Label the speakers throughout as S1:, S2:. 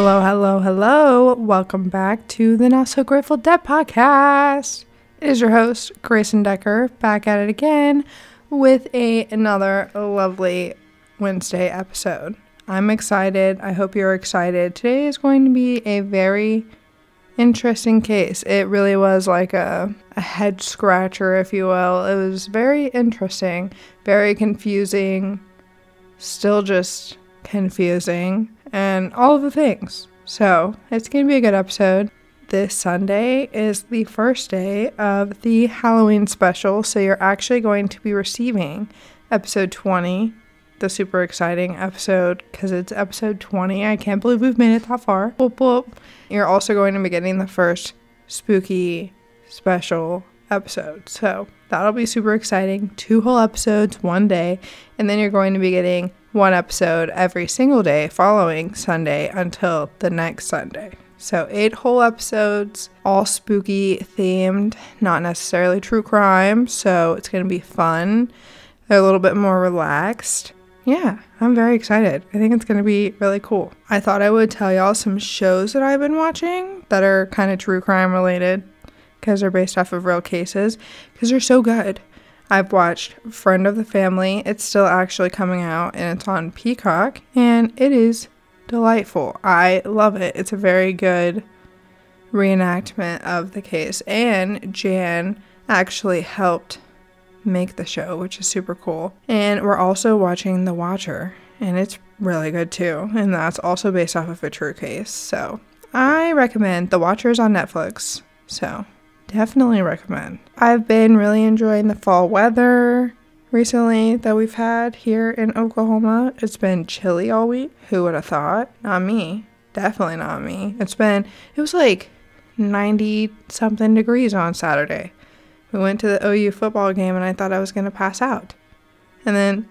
S1: Hello, hello, hello. Welcome back to the Not So Grateful Dead podcast. It is your host, Grayson Decker, back at it again with a another lovely Wednesday episode. I'm excited. I hope you're excited. Today is going to be a very interesting case. It really was like a, a head scratcher, if you will. It was very interesting, very confusing, still just confusing, and all of the things. So it's going to be a good episode. This Sunday is the first day of the Halloween special, so you're actually going to be receiving episode 20, the super exciting episode, because it's episode 20. I can't believe we've made it that far. Whoop, whoop. You're also going to be getting the first spooky special episode. So that'll be super exciting. Two whole episodes, one day, and then you're going to be getting one episode every single day following Sunday until the next Sunday. So, eight whole episodes, all spooky themed, not necessarily true crime. So, it's going to be fun. They're a little bit more relaxed. Yeah, I'm very excited. I think it's going to be really cool. I thought I would tell y'all some shows that I've been watching that are kind of true crime related because they're based off of real cases because they're so good. I've watched Friend of the Family. It's still actually coming out and it's on Peacock and it is delightful. I love it. It's a very good reenactment of the case. And Jan actually helped make the show, which is super cool. And we're also watching The Watcher, and it's really good too. And that's also based off of a true case. So I recommend The Watcher's on Netflix. So definitely recommend. I've been really enjoying the fall weather recently that we've had here in Oklahoma. It's been chilly all week. Who would have thought? Not me. Definitely not me. It's been, it was like 90 something degrees on Saturday. We went to the OU football game and I thought I was going to pass out. And then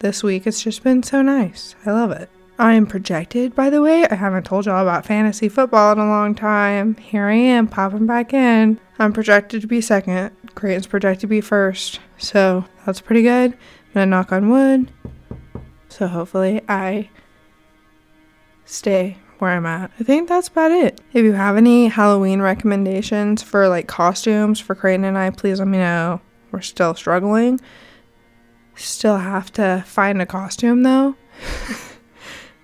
S1: this week it's just been so nice. I love it. I am projected, by the way. I haven't told y'all about fantasy football in a long time. Here I am, popping back in. I'm projected to be second. Creighton's projected to be first. So that's pretty good. I'm gonna knock on wood. So hopefully I stay where I'm at. I think that's about it. If you have any Halloween recommendations for like costumes for Creighton and I, please let me know. We're still struggling. Still have to find a costume though.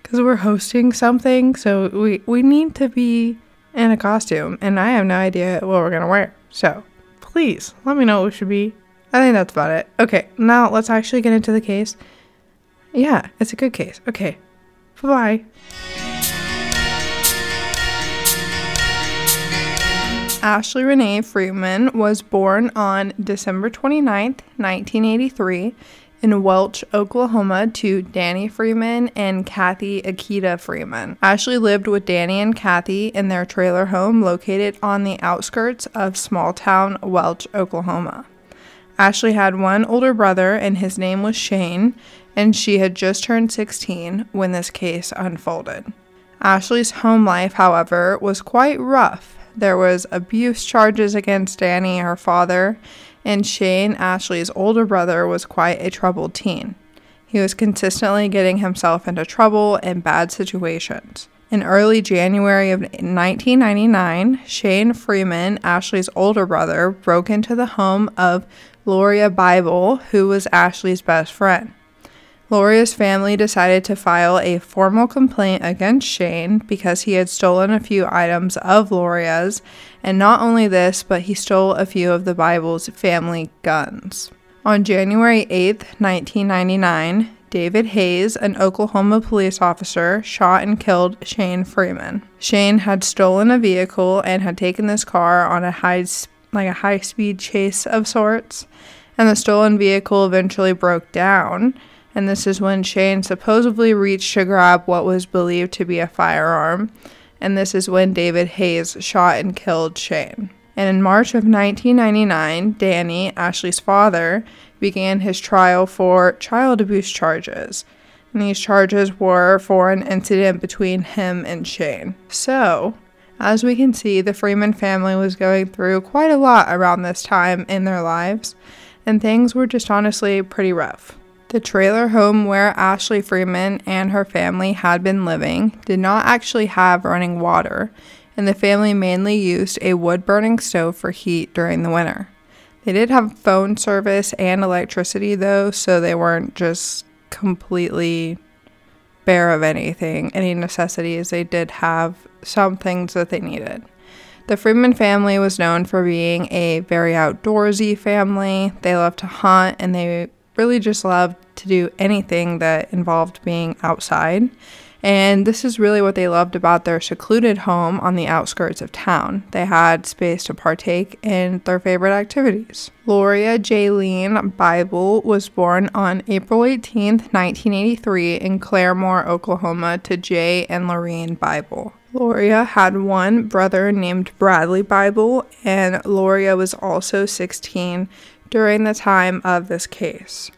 S1: Because we're hosting something, so we, we need to be in a costume, and I have no idea what we're gonna wear. So please let me know what we should be. I think that's about it. Okay, now let's actually get into the case. Yeah, it's a good case. Okay, bye bye. Ashley Renee Freeman was born on December 29th, 1983, in Welch, Oklahoma, to Danny Freeman and Kathy Akita Freeman. Ashley lived with Danny and Kathy in their trailer home located on the outskirts of small town Welch, Oklahoma. Ashley had one older brother, and his name was Shane, and she had just turned 16 when this case unfolded. Ashley's home life, however, was quite rough. There was abuse charges against Danny, her father, and Shane, Ashley's older brother, was quite a troubled teen. He was consistently getting himself into trouble and bad situations. In early January of 1999, Shane Freeman, Ashley's older brother, broke into the home of Lauria Bible, who was Ashley's best friend. Lauria's family decided to file a formal complaint against Shane because he had stolen a few items of Lauria's, and not only this, but he stole a few of the Bible's family guns. On January 8, 1999, David Hayes, an Oklahoma police officer, shot and killed Shane Freeman. Shane had stolen a vehicle and had taken this car on a high like a high-speed chase of sorts, and the stolen vehicle eventually broke down and this is when Shane supposedly reached to grab what was believed to be a firearm, and this is when David Hayes shot and killed Shane. And in March of 1999, Danny, Ashley's father, began his trial for child abuse charges. And these charges were for an incident between him and Shane. So, as we can see, the Freeman family was going through quite a lot around this time in their lives, and things were just honestly pretty rough. The trailer home where Ashley Freeman and her family had been living did not actually have running water, and the family mainly used a wood burning stove for heat during the winter. They did have phone service and electricity though, so they weren't just completely bare of anything, any necessities. They did have some things that they needed. The Freeman family was known for being a very outdoorsy family. They loved to hunt and they really just loved to do anything that involved being outside. And this is really what they loved about their secluded home on the outskirts of town. They had space to partake in their favorite activities. Lauria Jaylene Bible was born on April 18, 1983, in Claremore, Oklahoma, to Jay and Lorene Bible. Lauria had one brother named Bradley Bible, and Lauria was also 16 during the time of this case.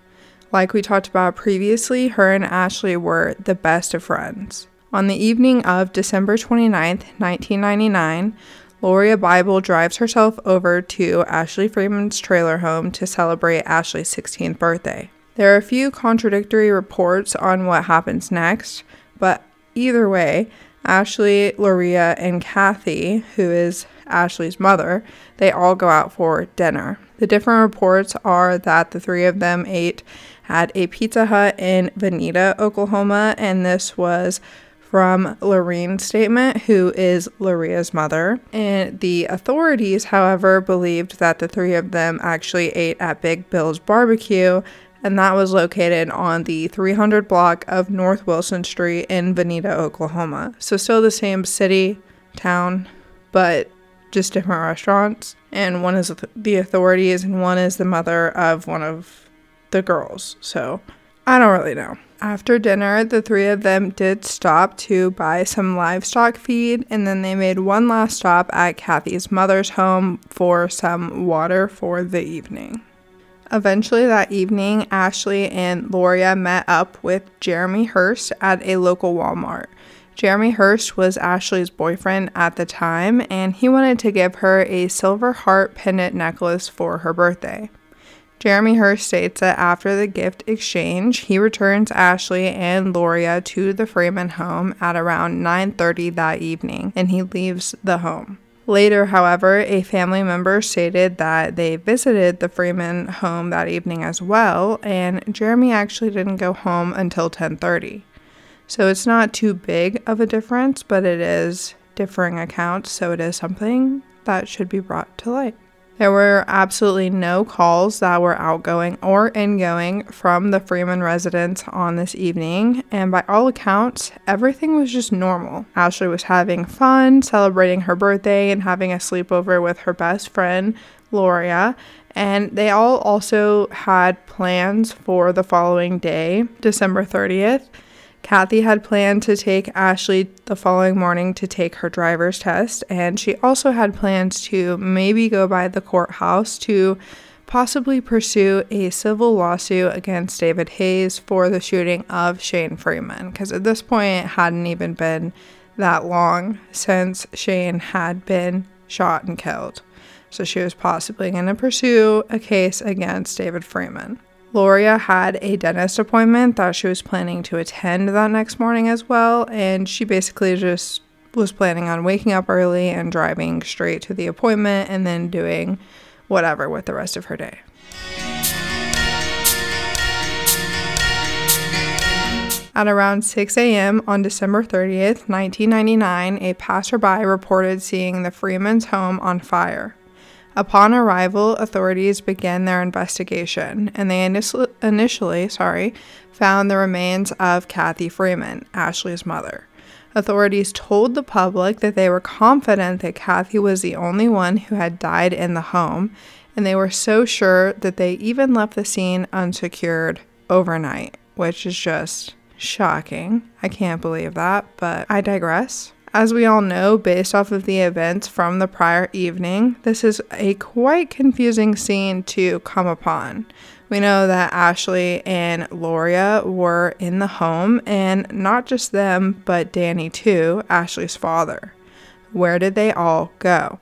S1: Like we talked about previously, her and Ashley were the best of friends. On the evening of December 29, 1999, Lauria Bible drives herself over to Ashley Freeman's trailer home to celebrate Ashley's 16th birthday. There are a few contradictory reports on what happens next, but either way, Ashley, Lauria, and Kathy, who is Ashley's mother, they all go out for dinner. The different reports are that the three of them ate at a Pizza Hut in Vinita, Oklahoma, and this was from Lorene's statement, who is Lauria's mother. And the authorities, however, believed that the three of them actually ate at Big Bill's Barbecue, and that was located on the 300 block of North Wilson Street in Vinita, Oklahoma. So, still the same city, town, but just different restaurants. And one is the authorities, and one is the mother of one of the girls. So I don't really know. After dinner, the three of them did stop to buy some livestock feed, and then they made one last stop at Kathy's mother's home for some water for the evening. Eventually, that evening, Ashley and Lauria met up with Jeremy Hurst at a local Walmart. Jeremy Hurst was Ashley's boyfriend at the time, and he wanted to give her a silver heart pendant necklace for her birthday. Jeremy Hurst states that after the gift exchange, he returns Ashley and Lauria to the Freeman home at around 9:30 that evening and he leaves the home. Later, however, a family member stated that they visited the Freeman home that evening as well, and Jeremy actually didn't go home until 10:30. So it's not too big of a difference, but it is differing accounts, so it is something that should be brought to light. There were absolutely no calls that were outgoing or ingoing from the Freeman residence on this evening, and by all accounts, everything was just normal. Ashley was having fun, celebrating her birthday, and having a sleepover with her best friend, Lauria, and they all also had plans for the following day, December 30th. Kathy had planned to take Ashley the following morning to take her driver's test, and she also had plans to maybe go by the courthouse to possibly pursue a civil lawsuit against David Hayes for the shooting of Shane Freeman, because at this point it hadn't even been that long since Shane had been shot and killed. So she was possibly going to pursue a case against David Freeman. Lauria had a dentist appointment that she was planning to attend that next morning as well, and she basically just was planning on waking up early and driving straight to the appointment and then doing whatever with the rest of her day. At around 6 a.m. on December 30th, 1999, a passerby reported seeing the Freeman's home on fire. Upon arrival, authorities began their investigation, and they initially, initially sorry, found the remains of Kathy Freeman, Ashley's mother. Authorities told the public that they were confident that Kathy was the only one who had died in the home, and they were so sure that they even left the scene unsecured overnight, which is just shocking. I can't believe that, but I digress. As we all know, based off of the events from the prior evening, this is a quite confusing scene to come upon. We know that Ashley and Lauria were in the home, and not just them, but Danny too, Ashley's father. Where did they all go?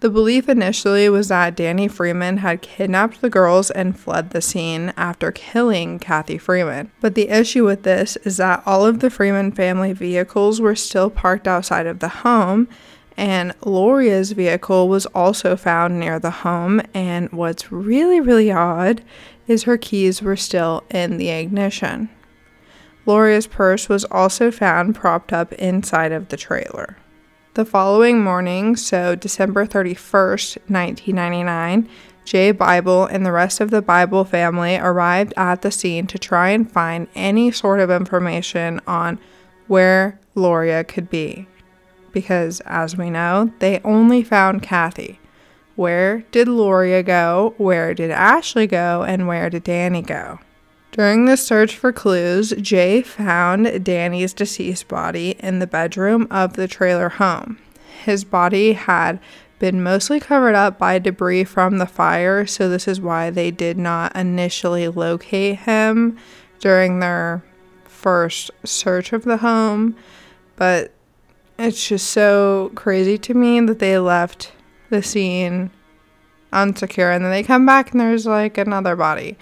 S1: The belief initially was that Danny Freeman had kidnapped the girls and fled the scene after killing Kathy Freeman. But the issue with this is that all of the Freeman family vehicles were still parked outside of the home, and Lauria's vehicle was also found near the home. And what's really, really odd is her keys were still in the ignition. Lauria's purse was also found propped up inside of the trailer. The following morning, so December 31st, 1999, Jay Bible and the rest of the Bible family arrived at the scene to try and find any sort of information on where Lauria could be. Because, as we know, they only found Kathy. Where did Lauria go? Where did Ashley go? And where did Danny go? During the search for clues, Jay found Danny's deceased body in the bedroom of the trailer home. His body had been mostly covered up by debris from the fire, so this is why they did not initially locate him during their first search of the home. But it's just so crazy to me that they left the scene unsecure and then they come back and there's like another body.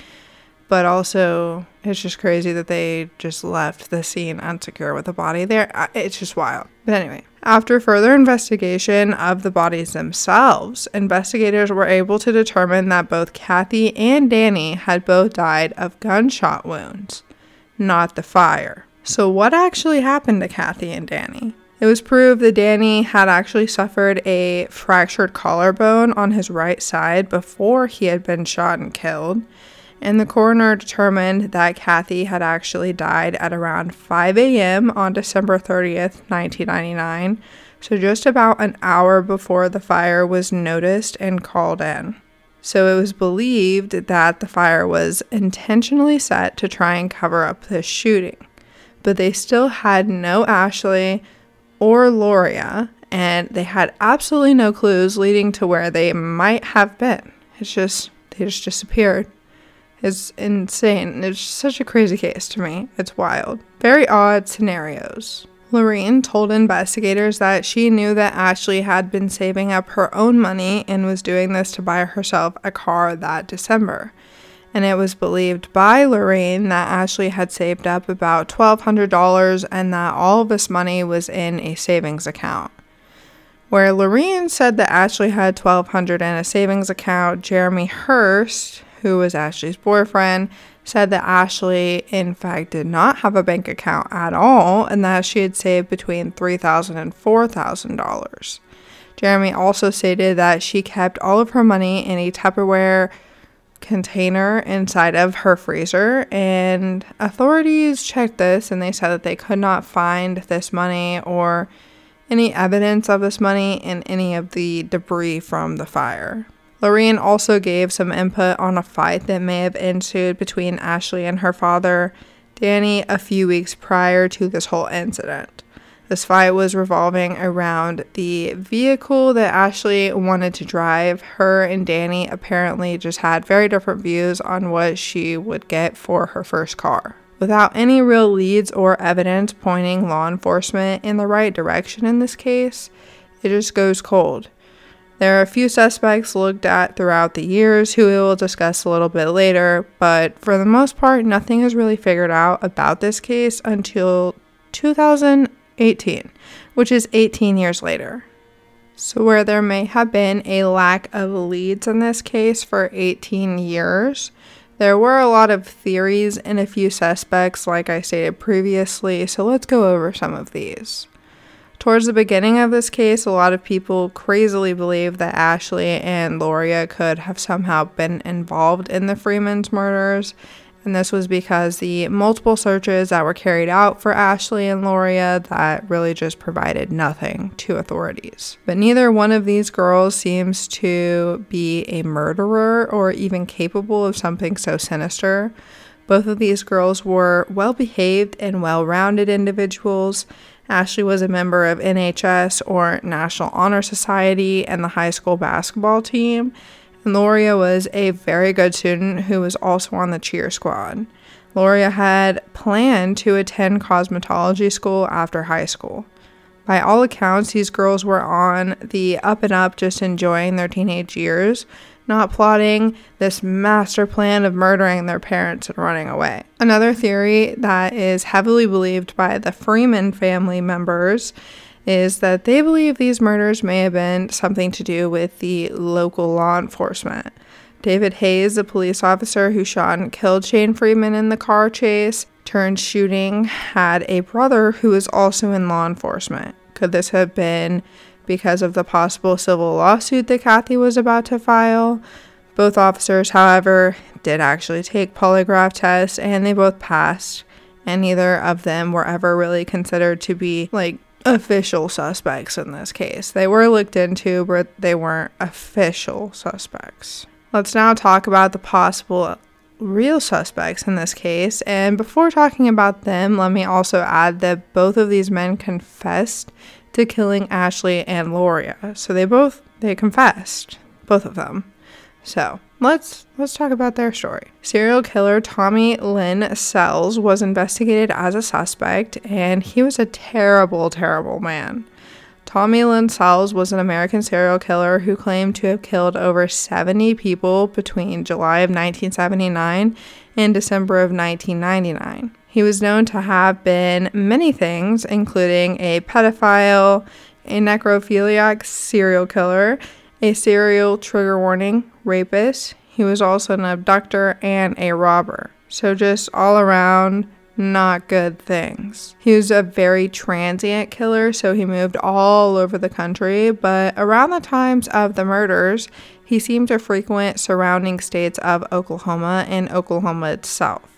S1: But also, it's just crazy that they just left the scene unsecure with the body there. It's just wild. But anyway, after further investigation of the bodies themselves, investigators were able to determine that both Kathy and Danny had both died of gunshot wounds, not the fire. So, what actually happened to Kathy and Danny? It was proved that Danny had actually suffered a fractured collarbone on his right side before he had been shot and killed and the coroner determined that Kathy had actually died at around 5 a.m. on December 30th, 1999, so just about an hour before the fire was noticed and called in. So it was believed that the fire was intentionally set to try and cover up this shooting. But they still had no Ashley or Lauria, and they had absolutely no clues leading to where they might have been. It's just, they just disappeared is insane. It's such a crazy case to me. It's wild. Very odd scenarios. Lorene told investigators that she knew that Ashley had been saving up her own money and was doing this to buy herself a car that December. And it was believed by Lorraine that Ashley had saved up about $1,200 and that all of this money was in a savings account. Where Lorraine said that Ashley had $1,200 in a savings account, Jeremy Hurst, who was Ashley's boyfriend, said that Ashley, in fact, did not have a bank account at all and that she had saved between $3,000 and $4,000. Jeremy also stated that she kept all of her money in a Tupperware container inside of her freezer, and authorities checked this and they said that they could not find this money or any evidence of this money in any of the debris from the fire. Lorene also gave some input on a fight that may have ensued between Ashley and her father, Danny, a few weeks prior to this whole incident. This fight was revolving around the vehicle that Ashley wanted to drive. Her and Danny apparently just had very different views on what she would get for her first car. Without any real leads or evidence pointing law enforcement in the right direction in this case, it just goes cold. There are a few suspects looked at throughout the years who we will discuss a little bit later, but for the most part, nothing is really figured out about this case until 2018, which is 18 years later. So, where there may have been a lack of leads in this case for 18 years, there were a lot of theories and a few suspects, like I stated previously, so let's go over some of these. Towards the beginning of this case, a lot of people crazily believed that Ashley and Lauria could have somehow been involved in the Freeman's murders, and this was because the multiple searches that were carried out for Ashley and Lauria that really just provided nothing to authorities. But neither one of these girls seems to be a murderer or even capable of something so sinister. Both of these girls were well behaved and well rounded individuals Ashley was a member of NHS or National Honor Society and the high school basketball team. And Lauria was a very good student who was also on the cheer squad. Lauria had planned to attend cosmetology school after high school. By all accounts, these girls were on the up and up, just enjoying their teenage years, not plotting this master plan of murdering their parents and running away. Another theory that is heavily believed by the Freeman family members is that they believe these murders may have been something to do with the local law enforcement. David Hayes, a police officer who shot and killed Shane Freeman in the car chase turned shooting, had a brother who was also in law enforcement. Could this have been because of the possible civil lawsuit that Kathy was about to file? Both officers, however, did actually take polygraph tests and they both passed, and neither of them were ever really considered to be like official suspects in this case. They were looked into, but they weren't official suspects. Let's now talk about the possible real suspects in this case. And before talking about them, let me also add that both of these men confessed to killing Ashley and Lauria. So they both they confessed, both of them. So let's let's talk about their story. Serial killer Tommy Lynn Sells was investigated as a suspect, and he was a terrible, terrible man. Tommy Lynn Sells was an American serial killer who claimed to have killed over 70 people between July of 1979 and December of 1999. He was known to have been many things, including a pedophile, a necrophiliac serial killer, a serial trigger warning rapist. He was also an abductor and a robber. So, just all around not good things. He was a very transient killer, so he moved all over the country, but around the times of the murders, he seemed to frequent surrounding states of Oklahoma and Oklahoma itself.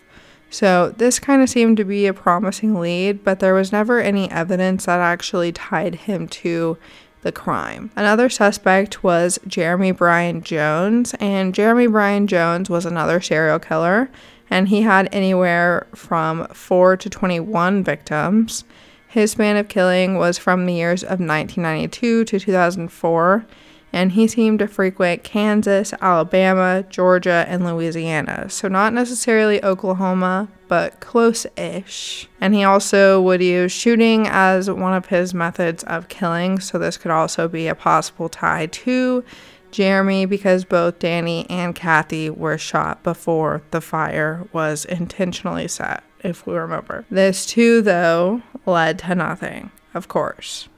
S1: So, this kind of seemed to be a promising lead, but there was never any evidence that actually tied him to the crime. Another suspect was Jeremy Bryan Jones, and Jeremy Bryan Jones was another serial killer and he had anywhere from 4 to 21 victims. His span of killing was from the years of 1992 to 2004, and he seemed to frequent Kansas, Alabama, Georgia, and Louisiana. So, not necessarily Oklahoma, but close ish. And he also would use shooting as one of his methods of killing, so this could also be a possible tie to Jeremy because both Danny and Kathy were shot before the fire was intentionally set, if we remember. This too, though, led to nothing, of course.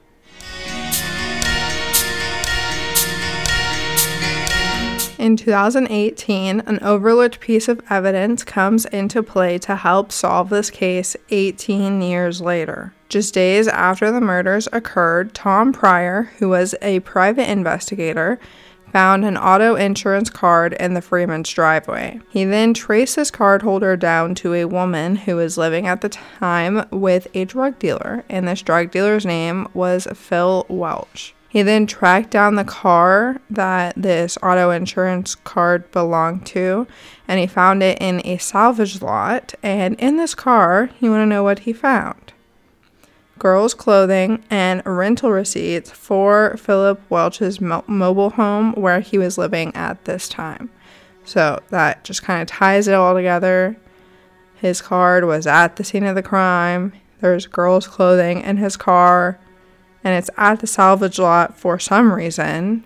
S1: In 2018, an overlooked piece of evidence comes into play to help solve this case 18 years later. Just days after the murders occurred, Tom Pryor, who was a private investigator, found an auto insurance card in the Freeman's driveway. He then traced this card holder down to a woman who was living at the time with a drug dealer, and this drug dealer's name was Phil Welch. He then tracked down the car that this auto insurance card belonged to, and he found it in a salvage lot. And in this car, you want to know what he found? girls' clothing, and rental receipts for Philip Welch's mo- mobile home where he was living at this time. So that just kind of ties it all together. His card was at the scene of the crime. There's girls' clothing in his car, and it's at the salvage lot for some reason.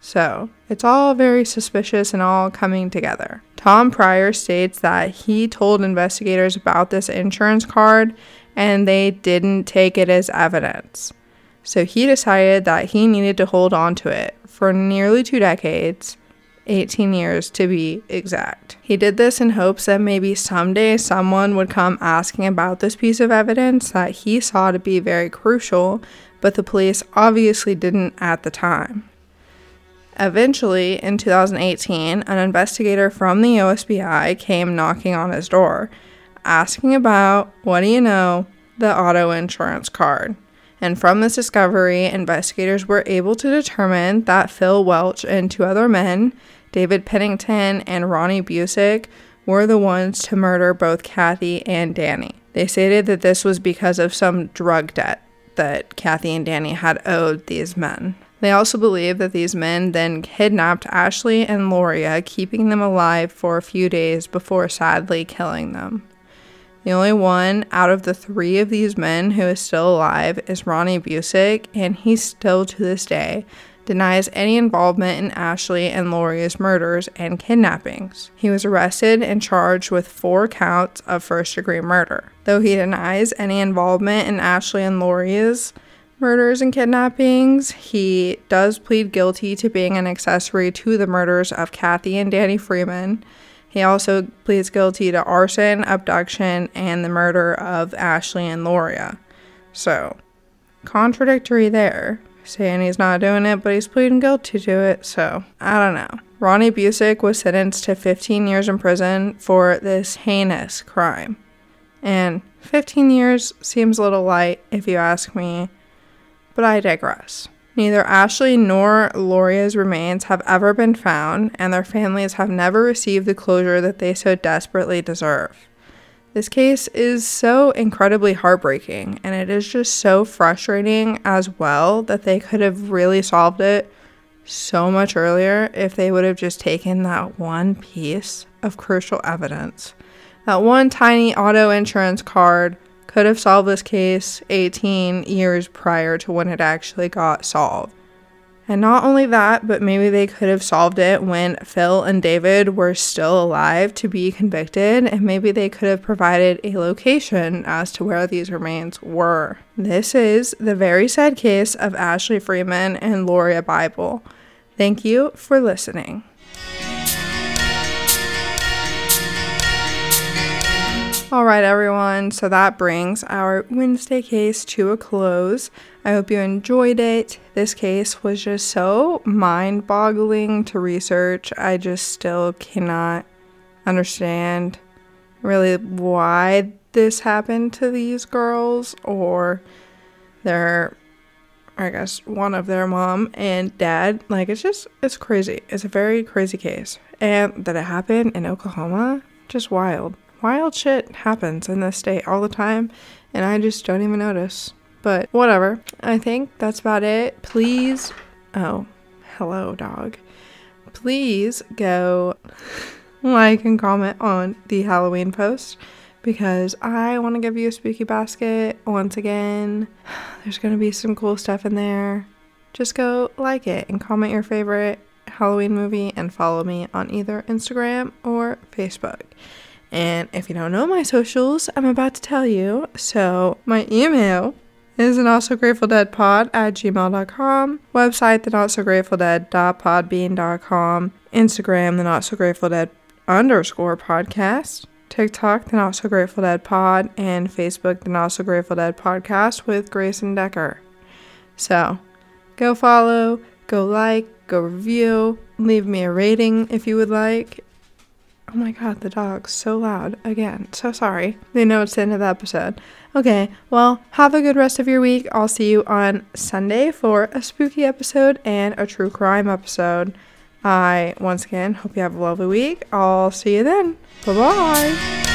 S1: So it's all very suspicious and all coming together. Tom Pryor states that he told investigators about this insurance card and they didn't take it as evidence. So he decided that he needed to hold on to it for nearly two decades, 18 years to be exact. He did this in hopes that maybe someday someone would come asking about this piece of evidence that he saw to be very crucial, but the police obviously didn't at the time. Eventually, in 2018, an investigator from the OSBI came knocking on his door asking about, what do you know, the auto insurance card. And from this discovery, investigators were able to determine that Phil Welch and two other men, David Pennington and Ronnie Busick, were the ones to murder both Kathy and Danny. They stated that this was because of some drug debt that Kathy and Danny had owed these men. They also believe that these men then kidnapped Ashley and Lauria, keeping them alive for a few days before sadly killing them. The only one out of the three of these men who is still alive is Ronnie Busick, and he's still to this day denies any involvement in Ashley and Lori's murders and kidnappings. He was arrested and charged with four counts of first degree murder. Though he denies any involvement in Ashley and Lori's murders and kidnappings, he does plead guilty to being an accessory to the murders of Kathy and Danny Freeman. He also pleads guilty to arson, abduction, and the murder of Ashley and Lauria. So, contradictory there saying he's not doing it, but he's pleading guilty to it, so I don't know. Ronnie Busick was sentenced to 15 years in prison for this heinous crime. And 15 years seems a little light if you ask me, but I digress. Neither Ashley nor Lauria's remains have ever been found, and their families have never received the closure that they so desperately deserve. This case is so incredibly heartbreaking, and it is just so frustrating as well that they could have really solved it so much earlier if they would have just taken that one piece of crucial evidence. That one tiny auto insurance card could have solved this case 18 years prior to when it actually got solved. And not only that, but maybe they could have solved it when Phil and David were still alive to be convicted, and maybe they could have provided a location as to where these remains were. This is the very sad case of Ashley Freeman and Lauria Bible. Thank you for listening. All right, everyone. So that brings our Wednesday case to a close. I hope you enjoyed it. This case was just so mind boggling to research. I just still cannot understand really why this happened to these girls or their I guess one of their mom and dad. Like it's just it's crazy. It's a very crazy case. And that it happened in Oklahoma, just wild wild shit happens in this state all the time, and I just don't even notice. But whatever. I think that's about it. Please. Oh, hello, dog. Please go like and comment on the Halloween post because I want to give you a spooky basket once again. There's going to be some cool stuff in there. Just go like it and comment your favorite Halloween movie and follow me on either Instagram or Facebook. And if you don't know my socials, I'm about to tell you. So, my email is an also grateful dead pod at gmail.com website the not so grateful dead.podbean.com instagram the not so grateful dead underscore podcast tiktok the not so grateful dead pod and facebook the not so grateful dead podcast with grayson decker. So go follow go like go review leave me a rating if you would like Oh my god, the dog's so loud. Again, so sorry. They know it's the end of the episode. Okay, well, have a good rest of your week. I'll see you on Sunday for a spooky episode and a true crime episode. I, once again, hope you have a lovely week. I'll see you then. Bye bye.